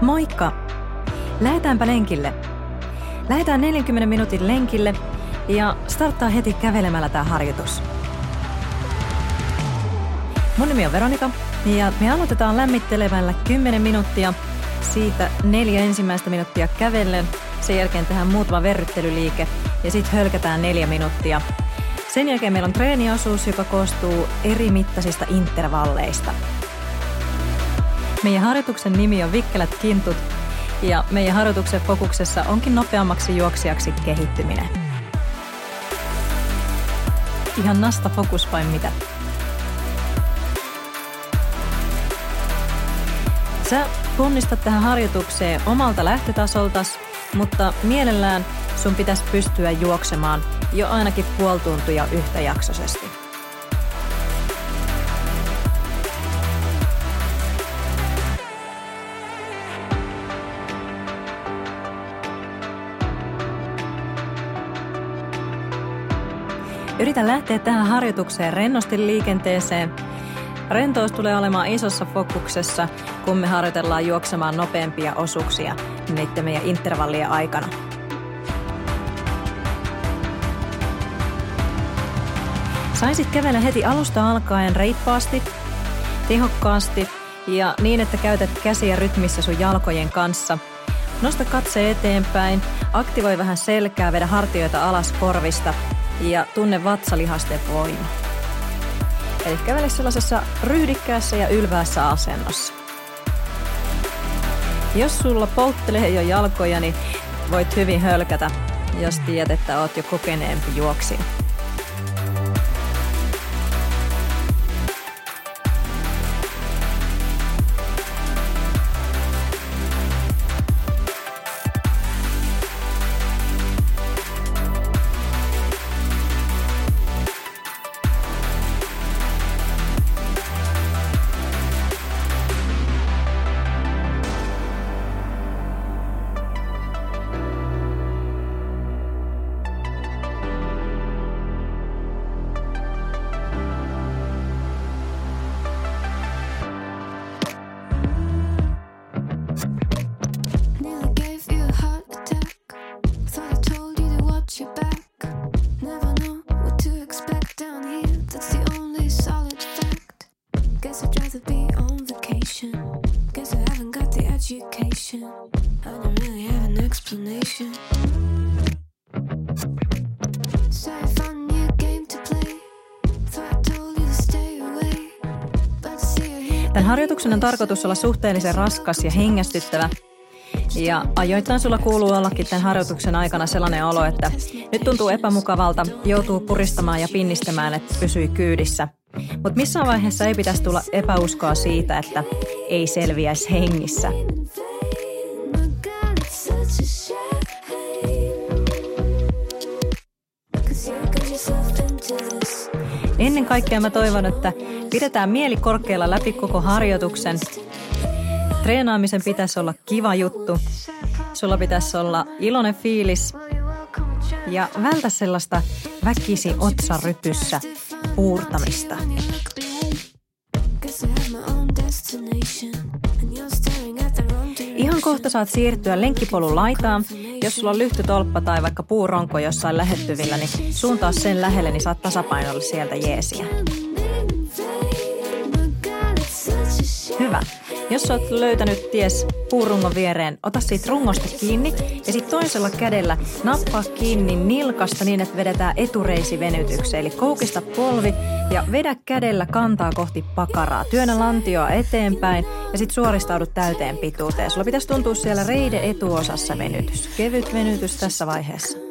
Moikka! Lähdetäänpä lenkille. Lähdetään 40 minuutin lenkille ja starttaa heti kävelemällä tämä harjoitus. Mun nimi on Veronika ja me aloitetaan lämmittelemällä 10 minuuttia. Siitä neljä ensimmäistä minuuttia kävellen. Sen jälkeen tehdään muutama verryttelyliike ja sitten hölkätään neljä minuuttia. Sen jälkeen meillä on treeniosuus, joka koostuu eri mittaisista intervalleista. Meidän harjoituksen nimi on Vikkelät kintut ja meidän harjoituksen fokuksessa onkin nopeammaksi juoksijaksi kehittyminen. Ihan nasta fokus vai mitä? Sä ponnistat tähän harjoitukseen omalta lähtötasoltas, mutta mielellään sun pitäisi pystyä juoksemaan jo ainakin puoli tuntia yhtäjaksoisesti. Yritän lähteä tähän harjoitukseen rennosti liikenteeseen. Rentous tulee olemaan isossa fokuksessa, kun me harjoitellaan juoksemaan nopeampia osuuksia niiden meidän intervallien aikana. Saisit kävellä heti alusta alkaen reippaasti, tehokkaasti ja niin, että käytät käsiä rytmissä sun jalkojen kanssa. Nosta katse eteenpäin, aktivoi vähän selkää, vedä hartioita alas korvista ja tunne vatsalihasten voima. Eli kävele sellaisessa ryhdikkäässä ja ylväässä asennossa. Jos sulla polttelee jo jalkoja, niin voit hyvin hölkätä, jos tiedät, että oot jo kokeneempi juoksija. Harjoituksen on tarkoitus olla suhteellisen raskas ja hengästyttävä. Ja ajoittain sulla kuuluu ollakin tämän harjoituksen aikana sellainen olo, että nyt tuntuu epämukavalta, joutuu puristamaan ja pinnistämään, että pysyy kyydissä. Mutta missään vaiheessa ei pitäisi tulla epäuskoa siitä, että ei selviäisi hengissä. Ennen kaikkea mä toivon, että pidetään mieli korkealla läpi koko harjoituksen. Treenaamisen pitäisi olla kiva juttu. Sulla pitäisi olla iloinen fiilis ja vältä sellaista väkisi otsarypyssä puurtamista. Ihan kohta saat siirtyä lenkkipolun laitaan. Jos sulla on lyhtytolppa tai vaikka puuronko jossain lähettyvillä, niin suuntaa sen lähelle, niin saat tasapainolla sieltä jeesiä. Hyvä. Jos oot löytänyt ties puurungon viereen, ota siitä rungosta kiinni ja sitten toisella kädellä nappaa kiinni nilkasta niin, että vedetään etureisi venytykseen. Eli koukista polvi ja vedä kädellä kantaa kohti pakaraa. Työnnä lantioa eteenpäin ja sitten suoristaudu täyteen pituuteen. Sulla pitäisi tuntua siellä reide etuosassa venytys. Kevyt venytys tässä vaiheessa.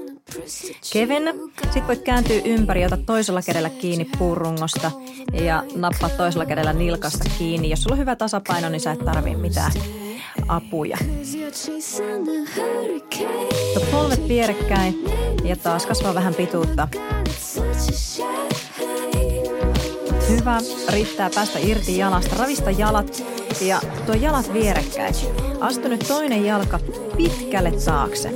Kevennä. Sitten voit kääntyä ympäri, ota toisella kädellä kiinni puurungosta ja nappaa toisella kädellä nilkasta kiinni. Jos sulla on hyvä tasapaino, niin sä et tarvii mitään apuja. Ota polvet vierekkäin ja taas kasvaa vähän pituutta. Hyvä. Riittää päästä irti jalasta. Ravista jalat ja tuo jalat vierekkäin. Astu nyt toinen jalka pitkälle taakse.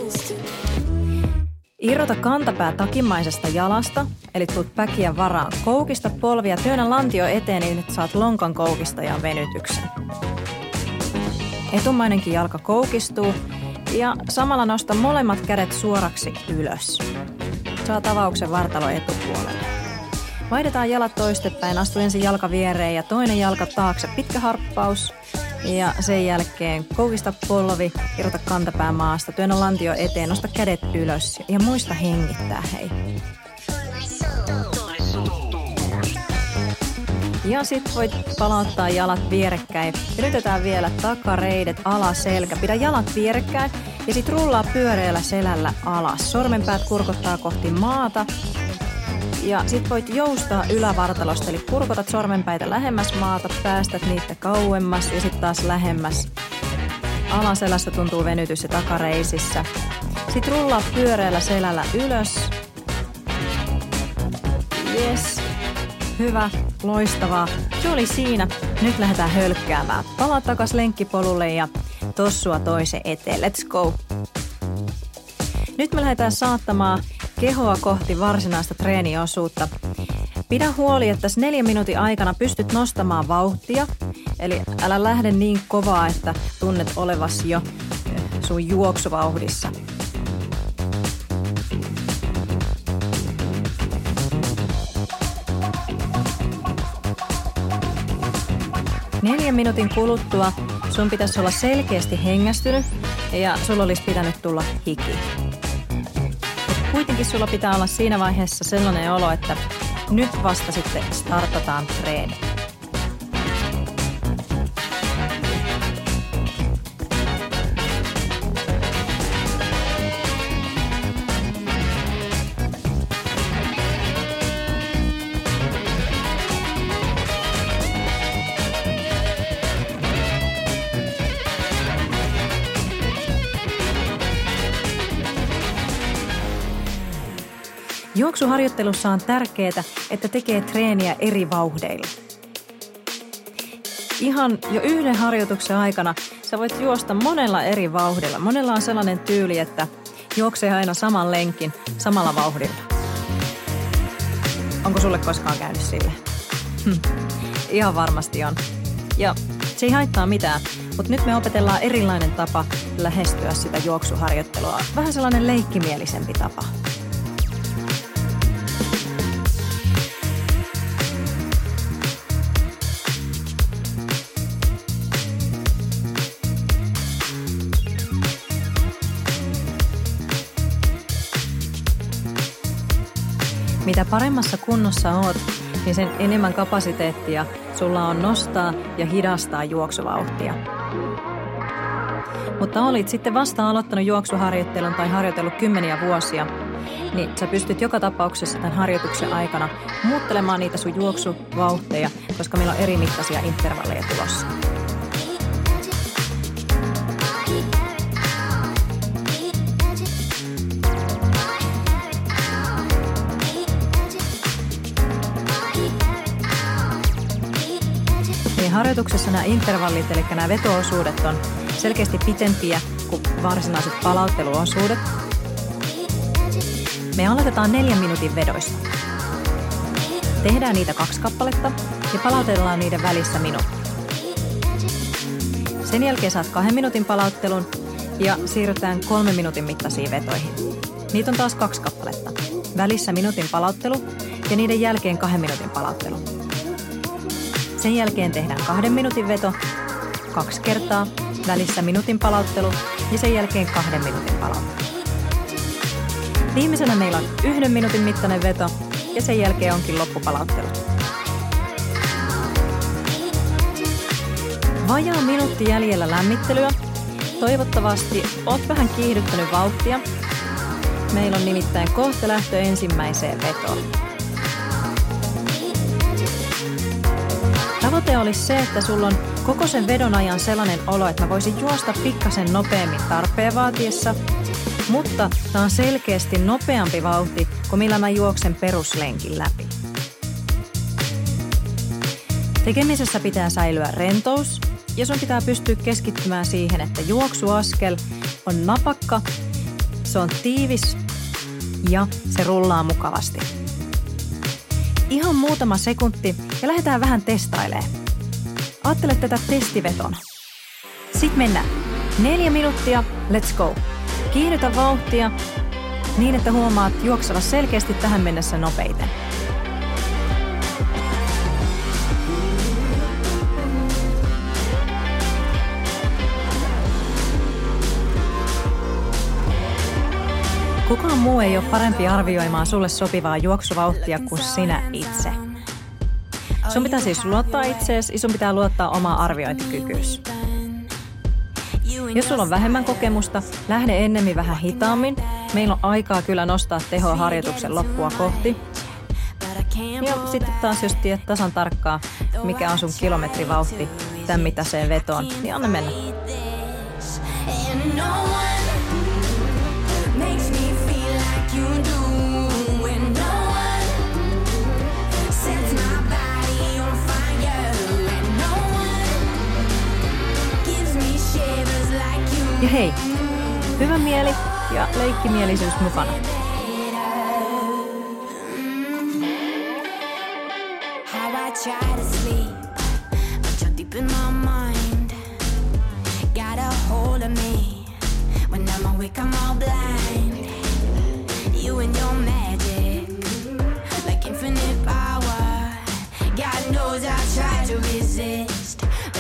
Irrota kantapää takimaisesta jalasta, eli tuut päkiä varaan. Koukista polvia, työnnä lantio eteen niin, että saat lonkan koukista ja venytyksen. Etumainenkin jalka koukistuu ja samalla nosta molemmat kädet suoraksi ylös. Saa tavauksen vartalo etupuolelle. Vaihdetaan jalat toistepäin, astu ensin jalka viereen ja toinen jalka taakse, pitkä harppaus. Ja sen jälkeen koukista polvi, irrota kantapää maasta, työnnä lantio eteen, nosta kädet ylös ja muista hengittää hei. Ja sit voit palauttaa jalat vierekkäin. Yritetään vielä takareidet, alaselkä. Pidä jalat vierekkäin ja sit rullaa pyöreällä selällä alas. Sormenpäät kurkottaa kohti maata. Ja sit voit joustaa ylävartalosta, eli kurkotat sormenpäitä lähemmäs maata, päästät niitä kauemmas ja sitten taas lähemmäs. Alaselässä tuntuu venytys ja takareisissä. Sitten rullaa pyöreällä selällä ylös. Yes. Hyvä, loistavaa. Se oli siinä. Nyt lähdetään hölkkäämään. Palaa takas lenkkipolulle ja tossua toisen eteen. Let's go. Nyt me lähdetään saattamaan kehoa kohti varsinaista treeniosuutta. Pidä huoli, että tässä neljän minuutin aikana pystyt nostamaan vauhtia. Eli älä lähde niin kovaa, että tunnet olevasi jo eh, sun juoksuvauhdissa. Neljän minuutin kuluttua sun pitäisi olla selkeästi hengästynyt ja sulla olisi pitänyt tulla hiki. Kuitenkin sulla pitää olla siinä vaiheessa sellainen olo, että nyt vasta sitten startataan treeni. Juoksuharjoittelussa on tärkeää, että tekee treeniä eri vauhdeilla. Ihan jo yhden harjoituksen aikana sä voit juosta monella eri vauhdilla. Monella on sellainen tyyli, että juoksee aina saman lenkin samalla vauhdilla. Onko sulle koskaan käynyt sille? Hm. Ihan varmasti on. Ja se ei haittaa mitään, mutta nyt me opetellaan erilainen tapa lähestyä sitä juoksuharjoittelua. Vähän sellainen leikkimielisempi tapa. Mitä paremmassa kunnossa oot, niin sen enemmän kapasiteettia sulla on nostaa ja hidastaa juoksuvauhtia. Mutta olit sitten vasta aloittanut juoksuharjoittelun tai harjoitellut kymmeniä vuosia, niin sä pystyt joka tapauksessa tämän harjoituksen aikana muuttelemaan niitä sun juoksuvauhteja, koska meillä on eri mittaisia intervalleja tulossa. Harjoituksessa nämä intervallit, eli nämä vetoosuudet on selkeästi pitempiä kuin varsinaiset palautteluosuudet. Me aloitetaan neljän minuutin vedoista. Tehdään niitä kaksi kappaletta ja palautellaan niiden välissä minuutti. Sen jälkeen saat kahden minuutin palauttelun ja siirrytään kolmen minuutin mittaisiin vetoihin. Niitä on taas kaksi kappaletta. Välissä minuutin palauttelu ja niiden jälkeen kahden minuutin palauttelu. Sen jälkeen tehdään kahden minuutin veto, kaksi kertaa, välissä minuutin palauttelu ja sen jälkeen kahden minuutin palauttelu. Viimeisenä meillä on yhden minuutin mittainen veto ja sen jälkeen onkin loppupalauttelu. Vajaa minuutti jäljellä lämmittelyä. Toivottavasti oot vähän kiihdyttänyt vauhtia. Meillä on nimittäin kohta lähtö ensimmäiseen vetoon. Tavoite olisi se, että sulla on koko sen vedon ajan sellainen olo, että mä voisin juosta pikkasen nopeammin tarpeen vaatiessa, mutta tämä on selkeästi nopeampi vauhti kuin millä mä juoksen peruslenkin läpi. Tekemisessä pitää säilyä rentous ja sun pitää pystyä keskittymään siihen, että juoksuaskel on napakka, se on tiivis ja se rullaa mukavasti. Ihan muutama sekunti ja lähdetään vähän testailemaan. Ajattele tätä testivetona. Sitten mennään. Neljä minuuttia, let's go. Kiihdytä vauhtia niin, että huomaat juokseva selkeästi tähän mennessä nopeiten. Kukaan muu ei ole parempi arvioimaan sulle sopivaa juoksuvauhtia kuin sinä itse. Sun pitää siis luottaa itseesi ja sun pitää luottaa omaa arviointikykyys. Jos sulla on vähemmän kokemusta, lähde ennemmin vähän hitaammin. Meillä on aikaa kyllä nostaa tehoa harjoituksen loppua kohti. Ja sitten taas, jos tiedät tasan tarkkaa, mikä on sun kilometrivauhti, tämän mitä se vetoon, niin anna mennä. Ja hei, hyvä mieli ja leikkimielisyys mukana.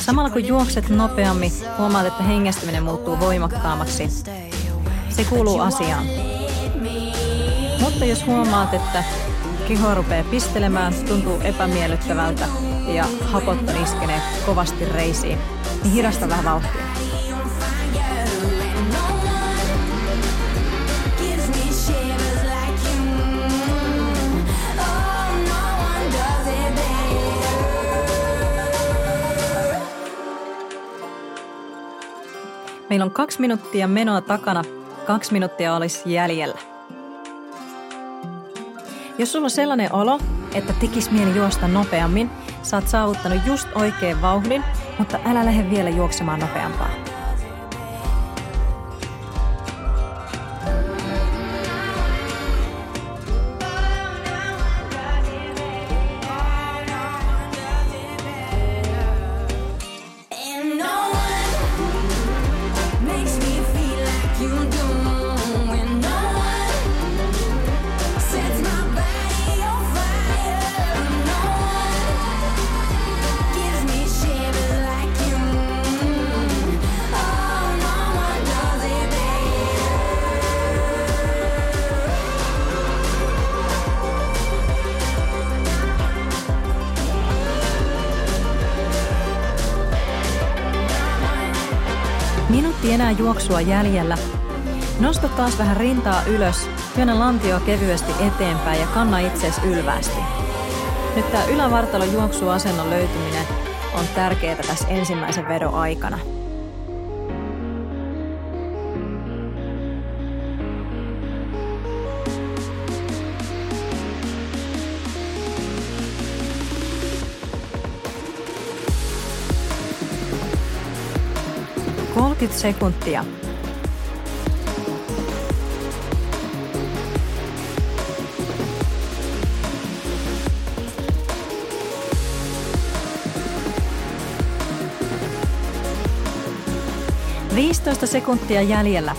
Samalla kun juokset nopeammin, huomaat, että hengästyminen muuttuu voimakkaammaksi. Se kuuluu asiaan. Mutta jos huomaat, että keho rupeaa pistelemään, tuntuu epämiellyttävältä ja hapotton iskenee kovasti reisiin, niin hidasta vähän vauhtia. Meillä on kaksi minuuttia menoa takana, kaksi minuuttia olisi jäljellä. Jos sulla on sellainen olo, että tekis mieli juosta nopeammin, oot saavuttanut just oikein vauhdin, mutta älä lähde vielä juoksemaan nopeampaa. Enää juoksua jäljellä. Nosta taas vähän rintaa ylös, työnnä lantioa kevyesti eteenpäin ja kanna itseesi ylvästi. Nyt tämä ylävartalon juoksuasennon löytyminen on tärkeää tässä ensimmäisen vedon aikana. Kolmekymmentä sekuntia. Viisitoista sekuntia jäljellä.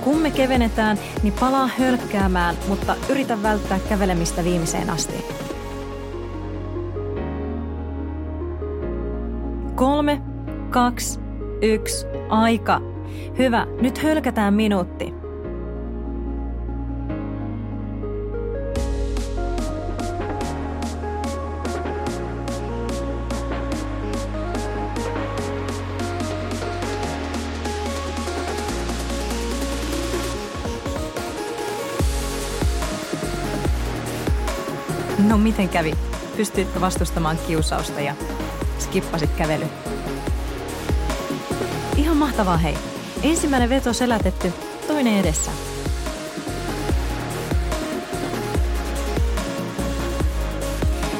Kun me kevenetään, niin palaa hölkkäämään, mutta yritä välttää kävelemistä viimeiseen asti. Kolme, kaksi, yksi, aika. Hyvä, nyt hölkätään minuutti. No miten kävi? Pystyitkö vastustamaan kiusausta ja skippasit kävely? Mahtavaa hei. Ensimmäinen veto selätetty, toinen edessä.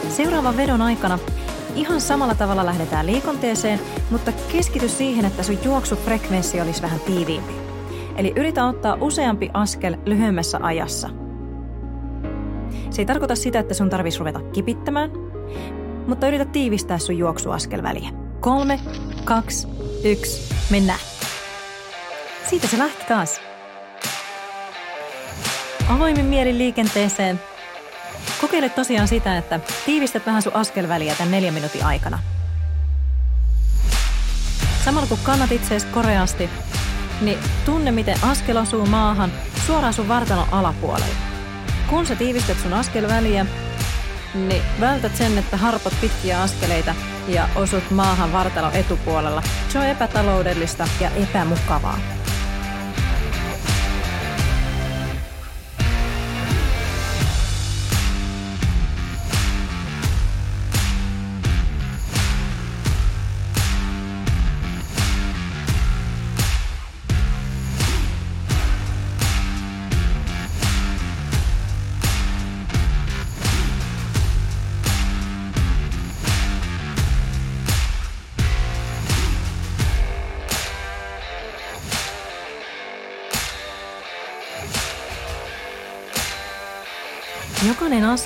Seuraavan vedon aikana ihan samalla tavalla lähdetään liikonteeseen, mutta keskity siihen, että sun juoksufrekvenssi olisi vähän tiiviimpi. Eli yritä ottaa useampi askel lyhyemmässä ajassa. Se ei tarkoita sitä, että sun tarvitsisi ruveta kipittämään, mutta yritä tiivistää sun juoksuaskelväliä. Kolme, kaksi, yksi, mennään. Siitä se lähti taas. Avoimin mieli liikenteeseen. Kokeile tosiaan sitä, että tiivistät vähän sun askelväliä tämän neljän minuutin aikana. Samalla kun kannat itseesi koreasti, niin tunne miten askel osuu maahan suoraan sun vartalon alapuolelle. Kun sä tiivistät sun askelväliä, niin vältät sen, että harpot pitkiä askeleita ja osut maahan vartalon etupuolella. Se on epätaloudellista ja epämukavaa.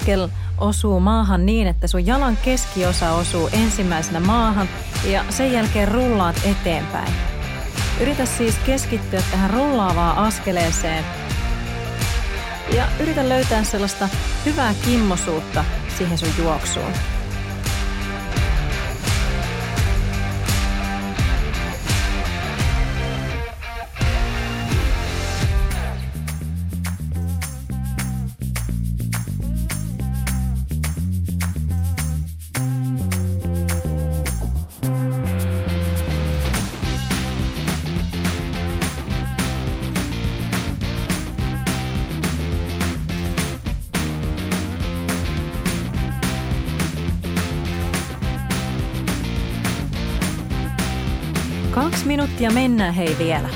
Askel osuu maahan niin, että sun jalan keskiosa osuu ensimmäisenä maahan ja sen jälkeen rullaat eteenpäin. Yritä siis keskittyä tähän rullaavaan askeleeseen ja yritä löytää sellaista hyvää kimmosuutta siihen sun juoksuun. Minuuttia mennään hei vielä.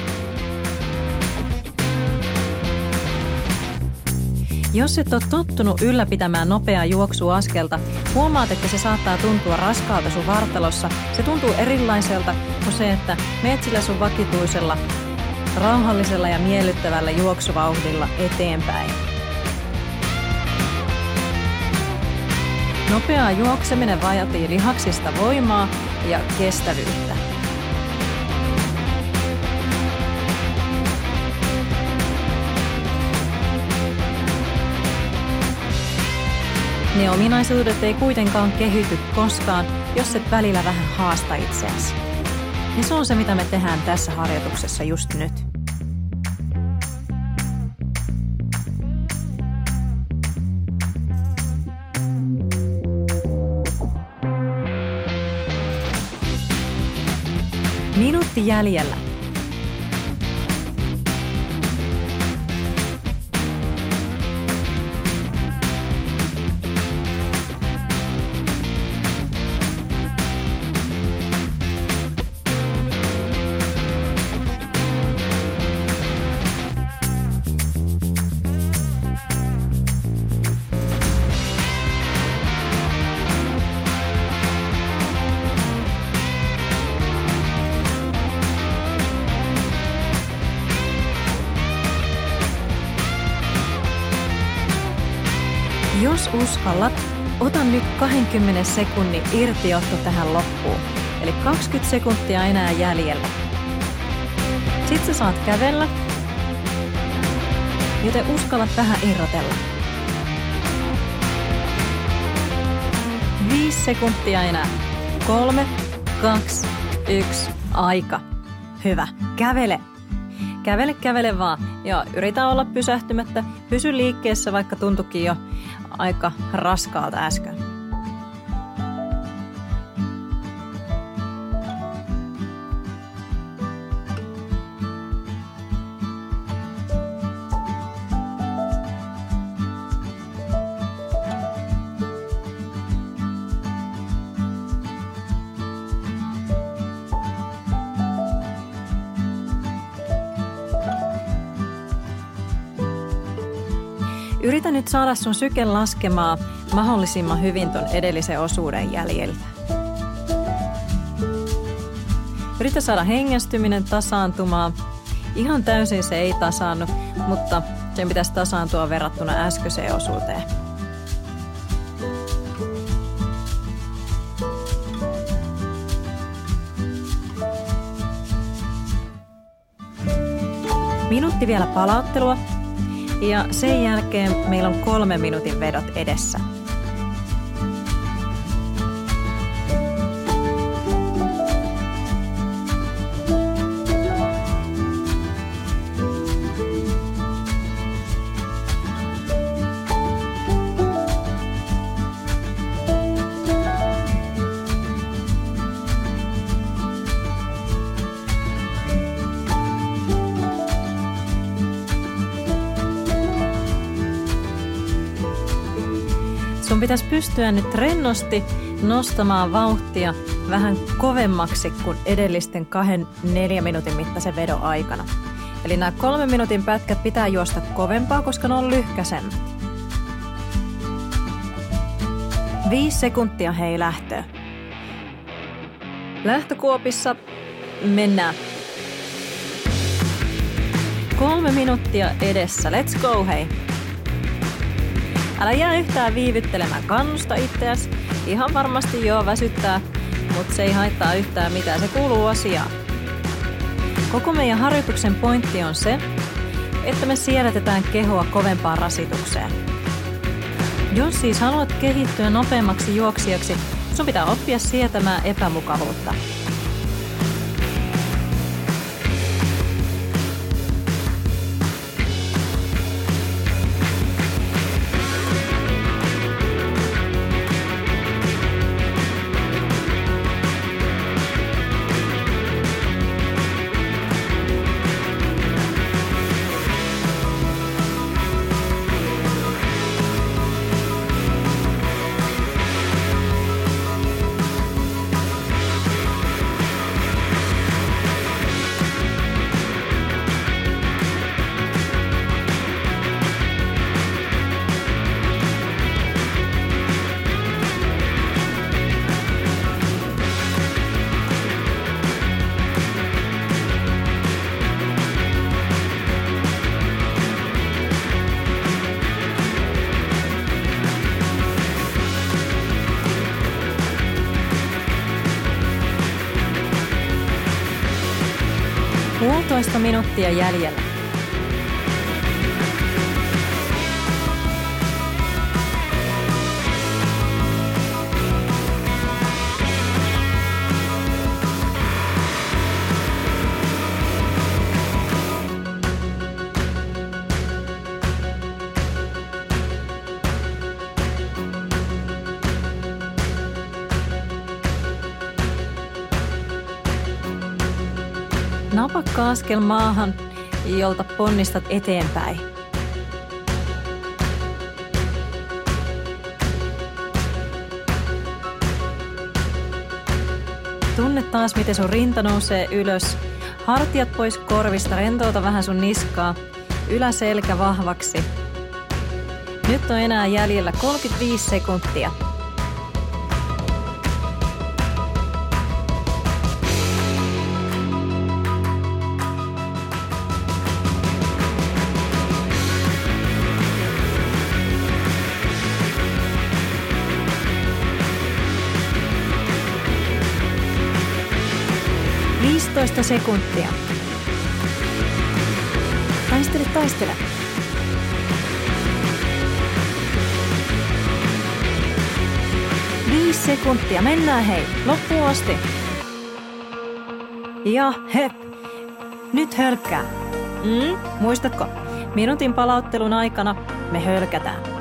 Jos et ole tottunut ylläpitämään nopeaa juoksuaskelta, huomaat, että se saattaa tuntua raskaalta sun vartalossa. Se tuntuu erilaiselta kuin se, että meet sillä sun vakituisella, rauhallisella ja miellyttävällä juoksuvauhdilla eteenpäin. Nopeaa juokseminen vaatii lihaksista voimaa ja kestävyyttä. Ne ominaisuudet ei kuitenkaan kehity koskaan, jos et välillä vähän haasta itseäsi. Ja se on se, mitä me tehdään tässä harjoituksessa just nyt. Minuutti jäljellä. 20 sekunnin irtiotto tähän loppuun. Eli 20 sekuntia enää jäljellä. Sitten sä saat kävellä, joten uskallat vähän irrotella. Viisi sekuntia enää. Kolme, kaksi, yksi, aika. Hyvä. Kävele. Kävele, kävele vaan. Ja yritä olla pysähtymättä. Pysy liikkeessä, vaikka tuntukin jo aika raskaalta äsken. nyt saada sun syke laskemaa mahdollisimman hyvin ton edellisen osuuden jäljiltä. Yritä saada hengästyminen tasaantumaan. Ihan täysin se ei tasaannu, mutta sen pitäisi tasaantua verrattuna äskeiseen osuuteen. Minuutti vielä palauttelua ja sen jälkeen meillä on kolme minuutin vedot edessä. Pitäisi pystyä nyt rennosti nostamaan vauhtia vähän kovemmaksi kuin edellisten kahden neljä minuutin mittaisen vedon aikana. Eli nämä kolmen minuutin pätkät pitää juosta kovempaa, koska ne on lyhkäisemmät. Viisi sekuntia hei lähtöä. Lähtökuopissa mennään. Kolme minuuttia edessä. Let's go hei. Älä jää yhtään viivyttelemään, kannusta itseäsi. Ihan varmasti joo väsyttää, mutta se ei haittaa yhtään mitään, se kuuluu asiaan. Koko meidän harjoituksen pointti on se, että me siedätetään kehoa kovempaan rasitukseen. Jos siis haluat kehittyä nopeammaksi juoksijaksi, sun pitää oppia sietämään epämukavuutta. Puolitoista minuuttia jäljellä. Napakka askel maahan, jolta ponnistat eteenpäin. Tunne taas, miten sun rinta nousee ylös. Hartiat pois korvista, rentouta vähän sun niskaa. Yläselkä vahvaksi. Nyt on enää jäljellä 35 sekuntia. Viisitoista sekuntia. Taistele, taistele. Viisi sekuntia. Mennään hei. Loppuun asti. Ja hep. Nyt hölkkää. Mm, muistatko? Minuutin palauttelun aikana me hölkätään.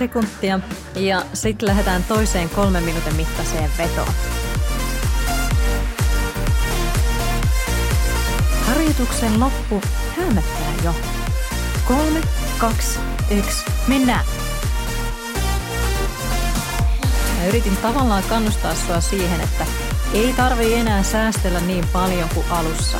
Sekuntia ja sitten lähdetään toiseen kolmen minuutin mittaiseen vetoon. Harjoituksen loppu häämöttää jo. Kolme, kaksi, yksi, mennään! Mä yritin tavallaan kannustaa sua siihen, että ei tarvi enää säästellä niin paljon kuin alussa.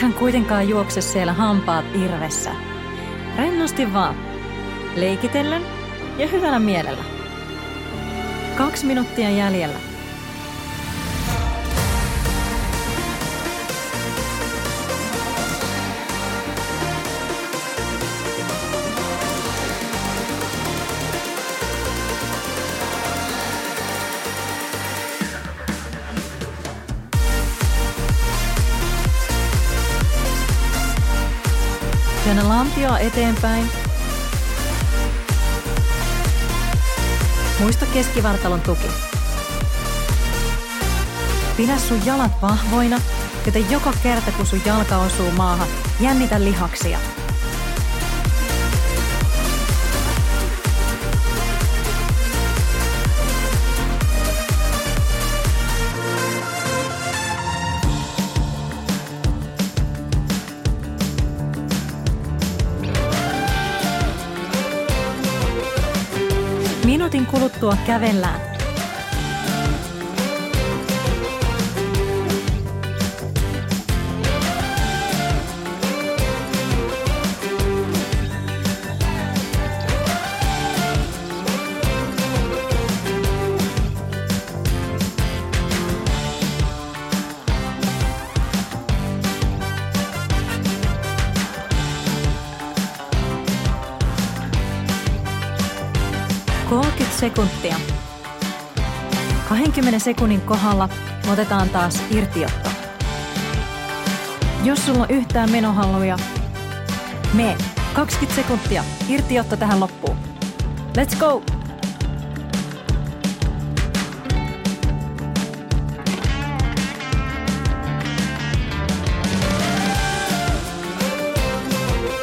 Ethän kuitenkaan juokse siellä hampaat irvessä. Rennosti vaan. Leikitellen ja hyvällä mielellä. Kaksi minuuttia jäljellä. Eteenpäin. Muista keskivartalon tuki. Pidä sun jalat vahvoina, joten joka kerta kun sun jalka osuu maahan, jännitä lihaksia. Kuluttua kävellään. 20 sekunnin kohdalla otetaan taas irtiotto. Jos sulla on yhtään menohalluja, me 20 sekuntia. Irtiotto tähän loppuun. Let's go!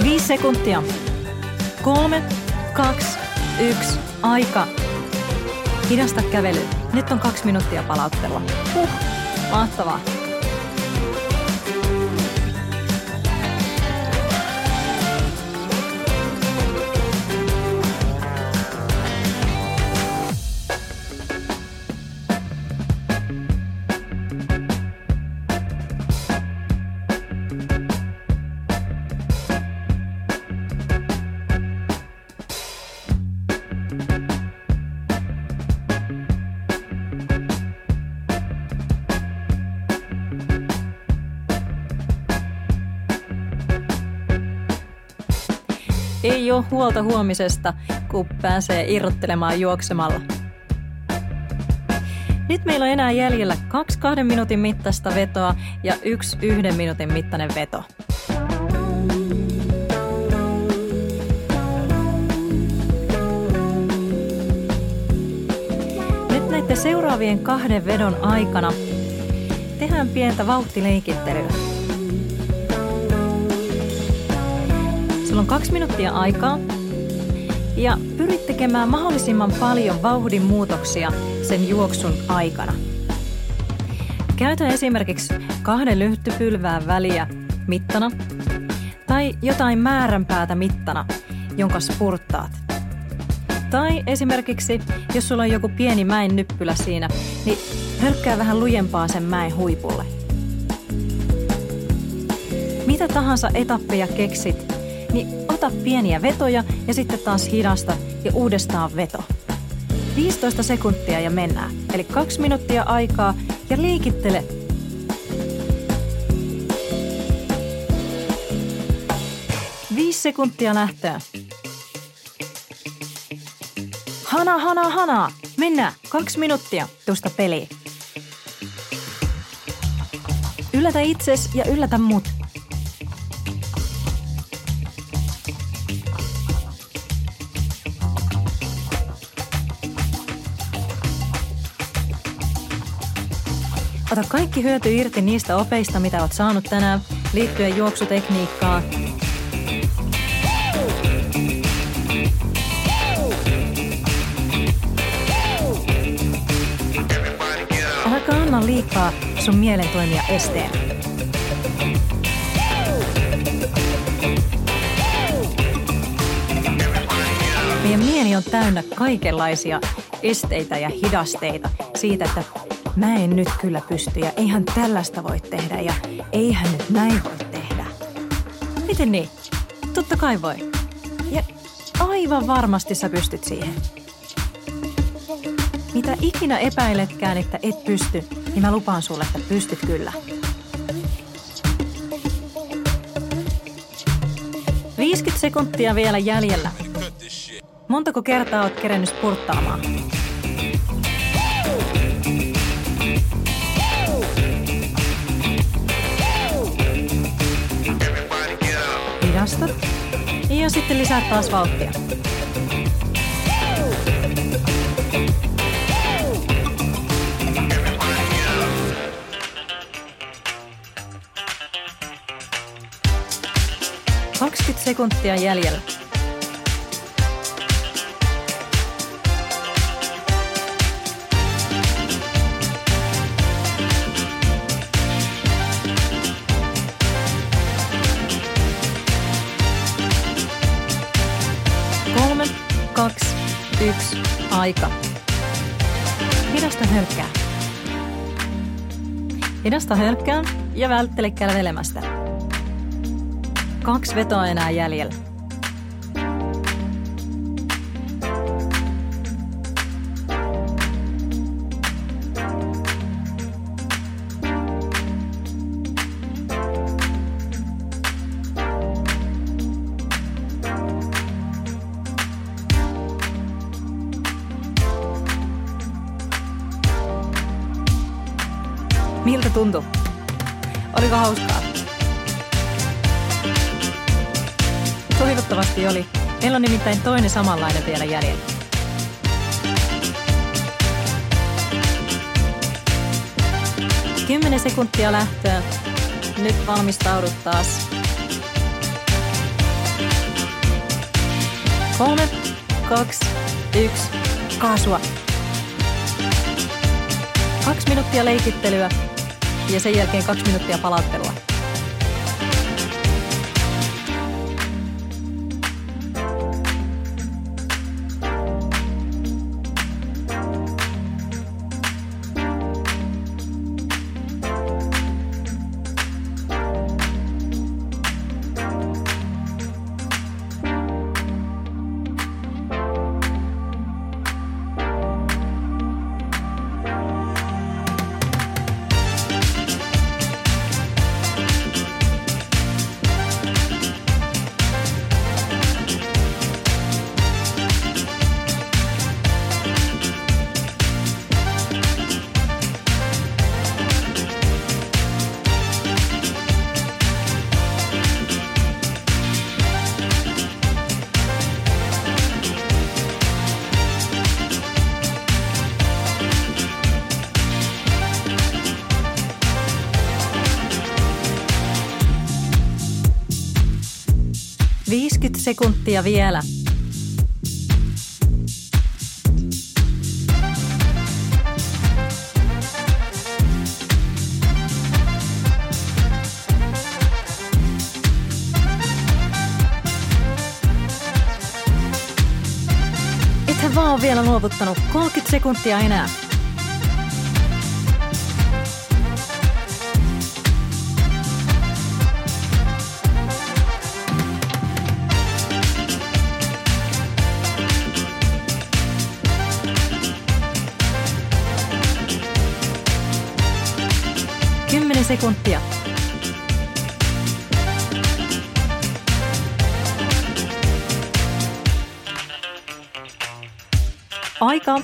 Viisi sekuntia. Kolme, kaksi, yksi, aika. Hidasta kävely. Nyt on kaksi minuuttia palauttelua. Huh, mahtavaa. Ole huolta huomisesta, kun pääsee irrottelemaan juoksemalla. Nyt meillä on enää jäljellä kaksi kahden minuutin mittaista vetoa ja yksi yhden minuutin mittainen veto. Nyt näiden seuraavien kahden vedon aikana tehdään pientä vauhtileikittelyä. Sulla on kaksi minuuttia aikaa ja pyrit tekemään mahdollisimman paljon vauhdin muutoksia sen juoksun aikana. Käytä esimerkiksi kahden lyhtypylvään väliä mittana tai jotain määränpäätä mittana, jonka spurttaat. Tai esimerkiksi, jos sulla on joku pieni mäen nyppylä siinä, niin hölkkää vähän lujempaa sen mäen huipulle. Mitä tahansa etappeja keksit, ota pieniä vetoja ja sitten taas hidasta ja uudestaan veto. 15 sekuntia ja mennään. Eli kaksi minuuttia aikaa ja liikittele. Viisi sekuntia lähtöä. Hana, hana, hana. Mennään. Kaksi minuuttia tuosta peliin. Yllätä itses ja yllätä mut. Ota kaikki hyöty irti niistä opeista, mitä oot saanut tänään, liittyen juoksutekniikkaan. Äläkä anna liikaa sun mielen toimia esteen. Meidän mieli on täynnä kaikenlaisia esteitä ja hidasteita siitä, että mä en nyt kyllä pysty ja eihän tällaista voi tehdä ja eihän nyt näin voi tehdä. Miten niin? Totta kai voi. Ja aivan varmasti sä pystyt siihen. Mitä ikinä epäiletkään, että et pysty, niin mä lupaan sulle, että pystyt kyllä. 50 sekuntia vielä jäljellä. Montako kertaa oot kerennyt spurttaamaan? Ja sitten lisää taas vauhtia. Sekuntia jäljellä. Aika. Hidasta hölkkää. Hidasta hölkkää ja välttele kävelemästä. Kaksi vetoa enää jäljellä. Nimittäin toinen samanlainen vielä jäljellä. Kymmenen sekuntia lähtöä. Nyt valmistaudut taas. Kolme, kaksi, yksi, kaasua. Kaksi minuuttia leikittelyä ja sen jälkeen kaksi minuuttia palauttelua. Viisikymmentä sekuntia vielä. Ethän vaan vielä luovuttanut. 30 sekuntia enää. Sekuntia. Aika.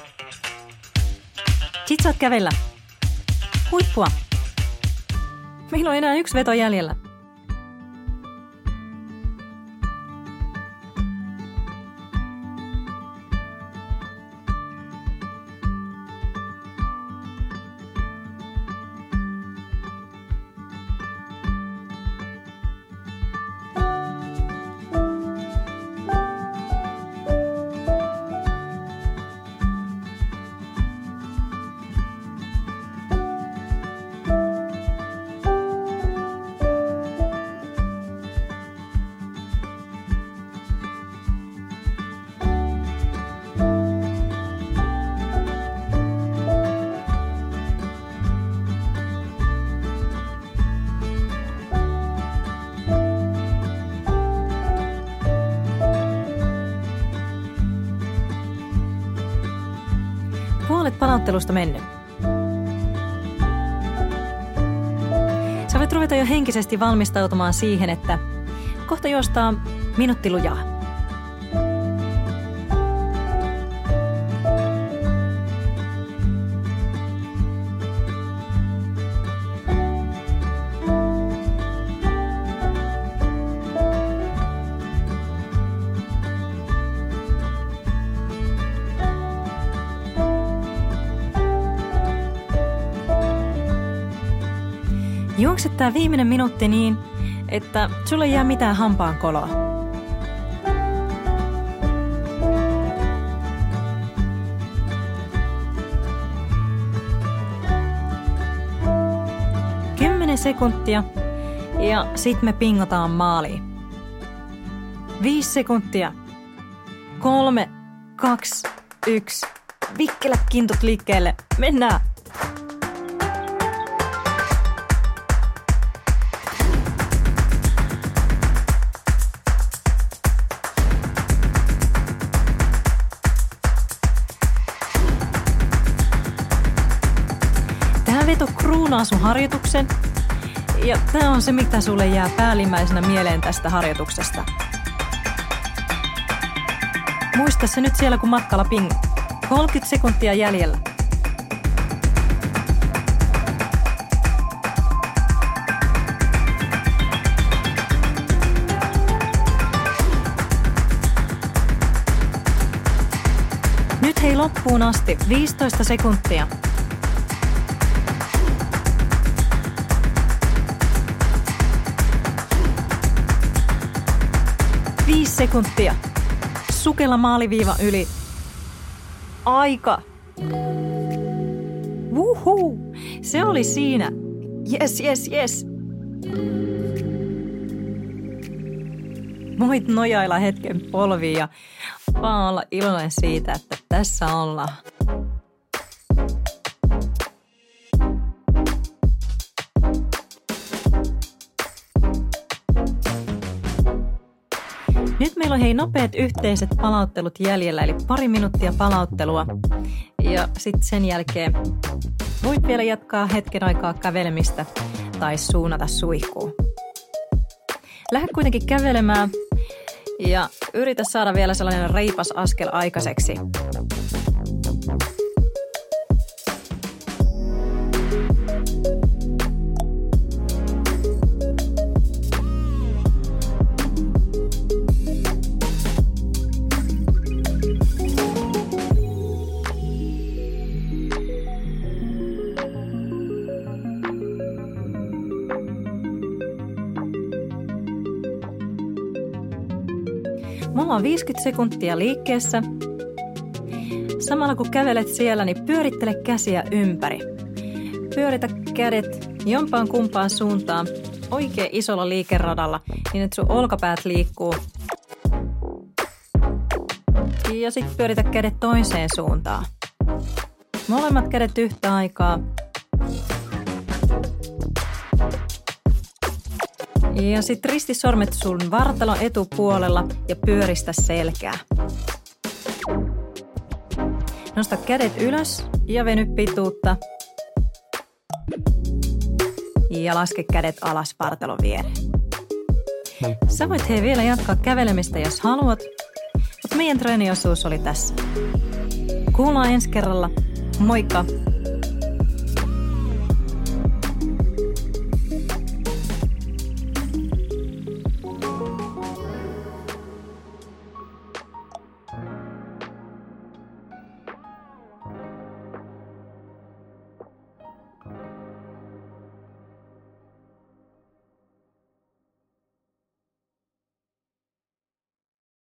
Sit saat kävellä. Huippua. Meillä on enää yksi veto jäljellä. Palauttelusta mennyt. Sä voit ruveta jo henkisesti valmistautumaan siihen, että kohta juostaa minuutti lujaa. Juokse tää viimeinen minuutti niin, että sulle ei jää mitään hampaan koloa. Kymmenen sekuntia ja sit me pingotaan maaliin. Viisi sekuntia. Kolme, kaksi, yksi. Vikkelät kintut liikkeelle. Mennään! Kruunaa sun harjoituksen. Ja tämä on se, mitä sulle jää päällimmäisenä mieleen tästä harjoituksesta. Muista se nyt siellä, kun matkalla ping. 30 sekuntia jäljellä. Nyt hei loppuun asti 15 sekuntia. Viisi sekuntia. Sukella maaliviiva yli. Aika. Wuhu. Se oli siinä. Yes, yes, yes. Voit nojailla hetken polviin ja vaan olla iloinen siitä, että tässä ollaan. Meillä on hei nopeat yhteiset palauttelut jäljellä, eli pari minuuttia palauttelua. Ja sitten sen jälkeen voit vielä jatkaa hetken aikaa kävelemistä tai suunnata suihkuun. Lähde kuitenkin kävelemään ja yritä saada vielä sellainen reipas askel aikaiseksi. Mulla on 50 sekuntia liikkeessä. Samalla kun kävelet siellä, niin pyörittele käsiä ympäri. Pyöritä kädet jompaan kumpaan suuntaan oikein isolla liikeradalla, niin että sun olkapäät liikkuu. Ja sitten pyöritä kädet toiseen suuntaan. Molemmat kädet yhtä aikaa. Ja sitten risti sormet sun vartalon etupuolella ja pyöristä selkää. Nosta kädet ylös ja veny pituutta. Ja laske kädet alas vartalon viereen. Sä voit hei vielä jatkaa kävelemistä, jos haluat, mutta meidän treeniosuus oli tässä. Kuullaan ensi kerralla. Moikka!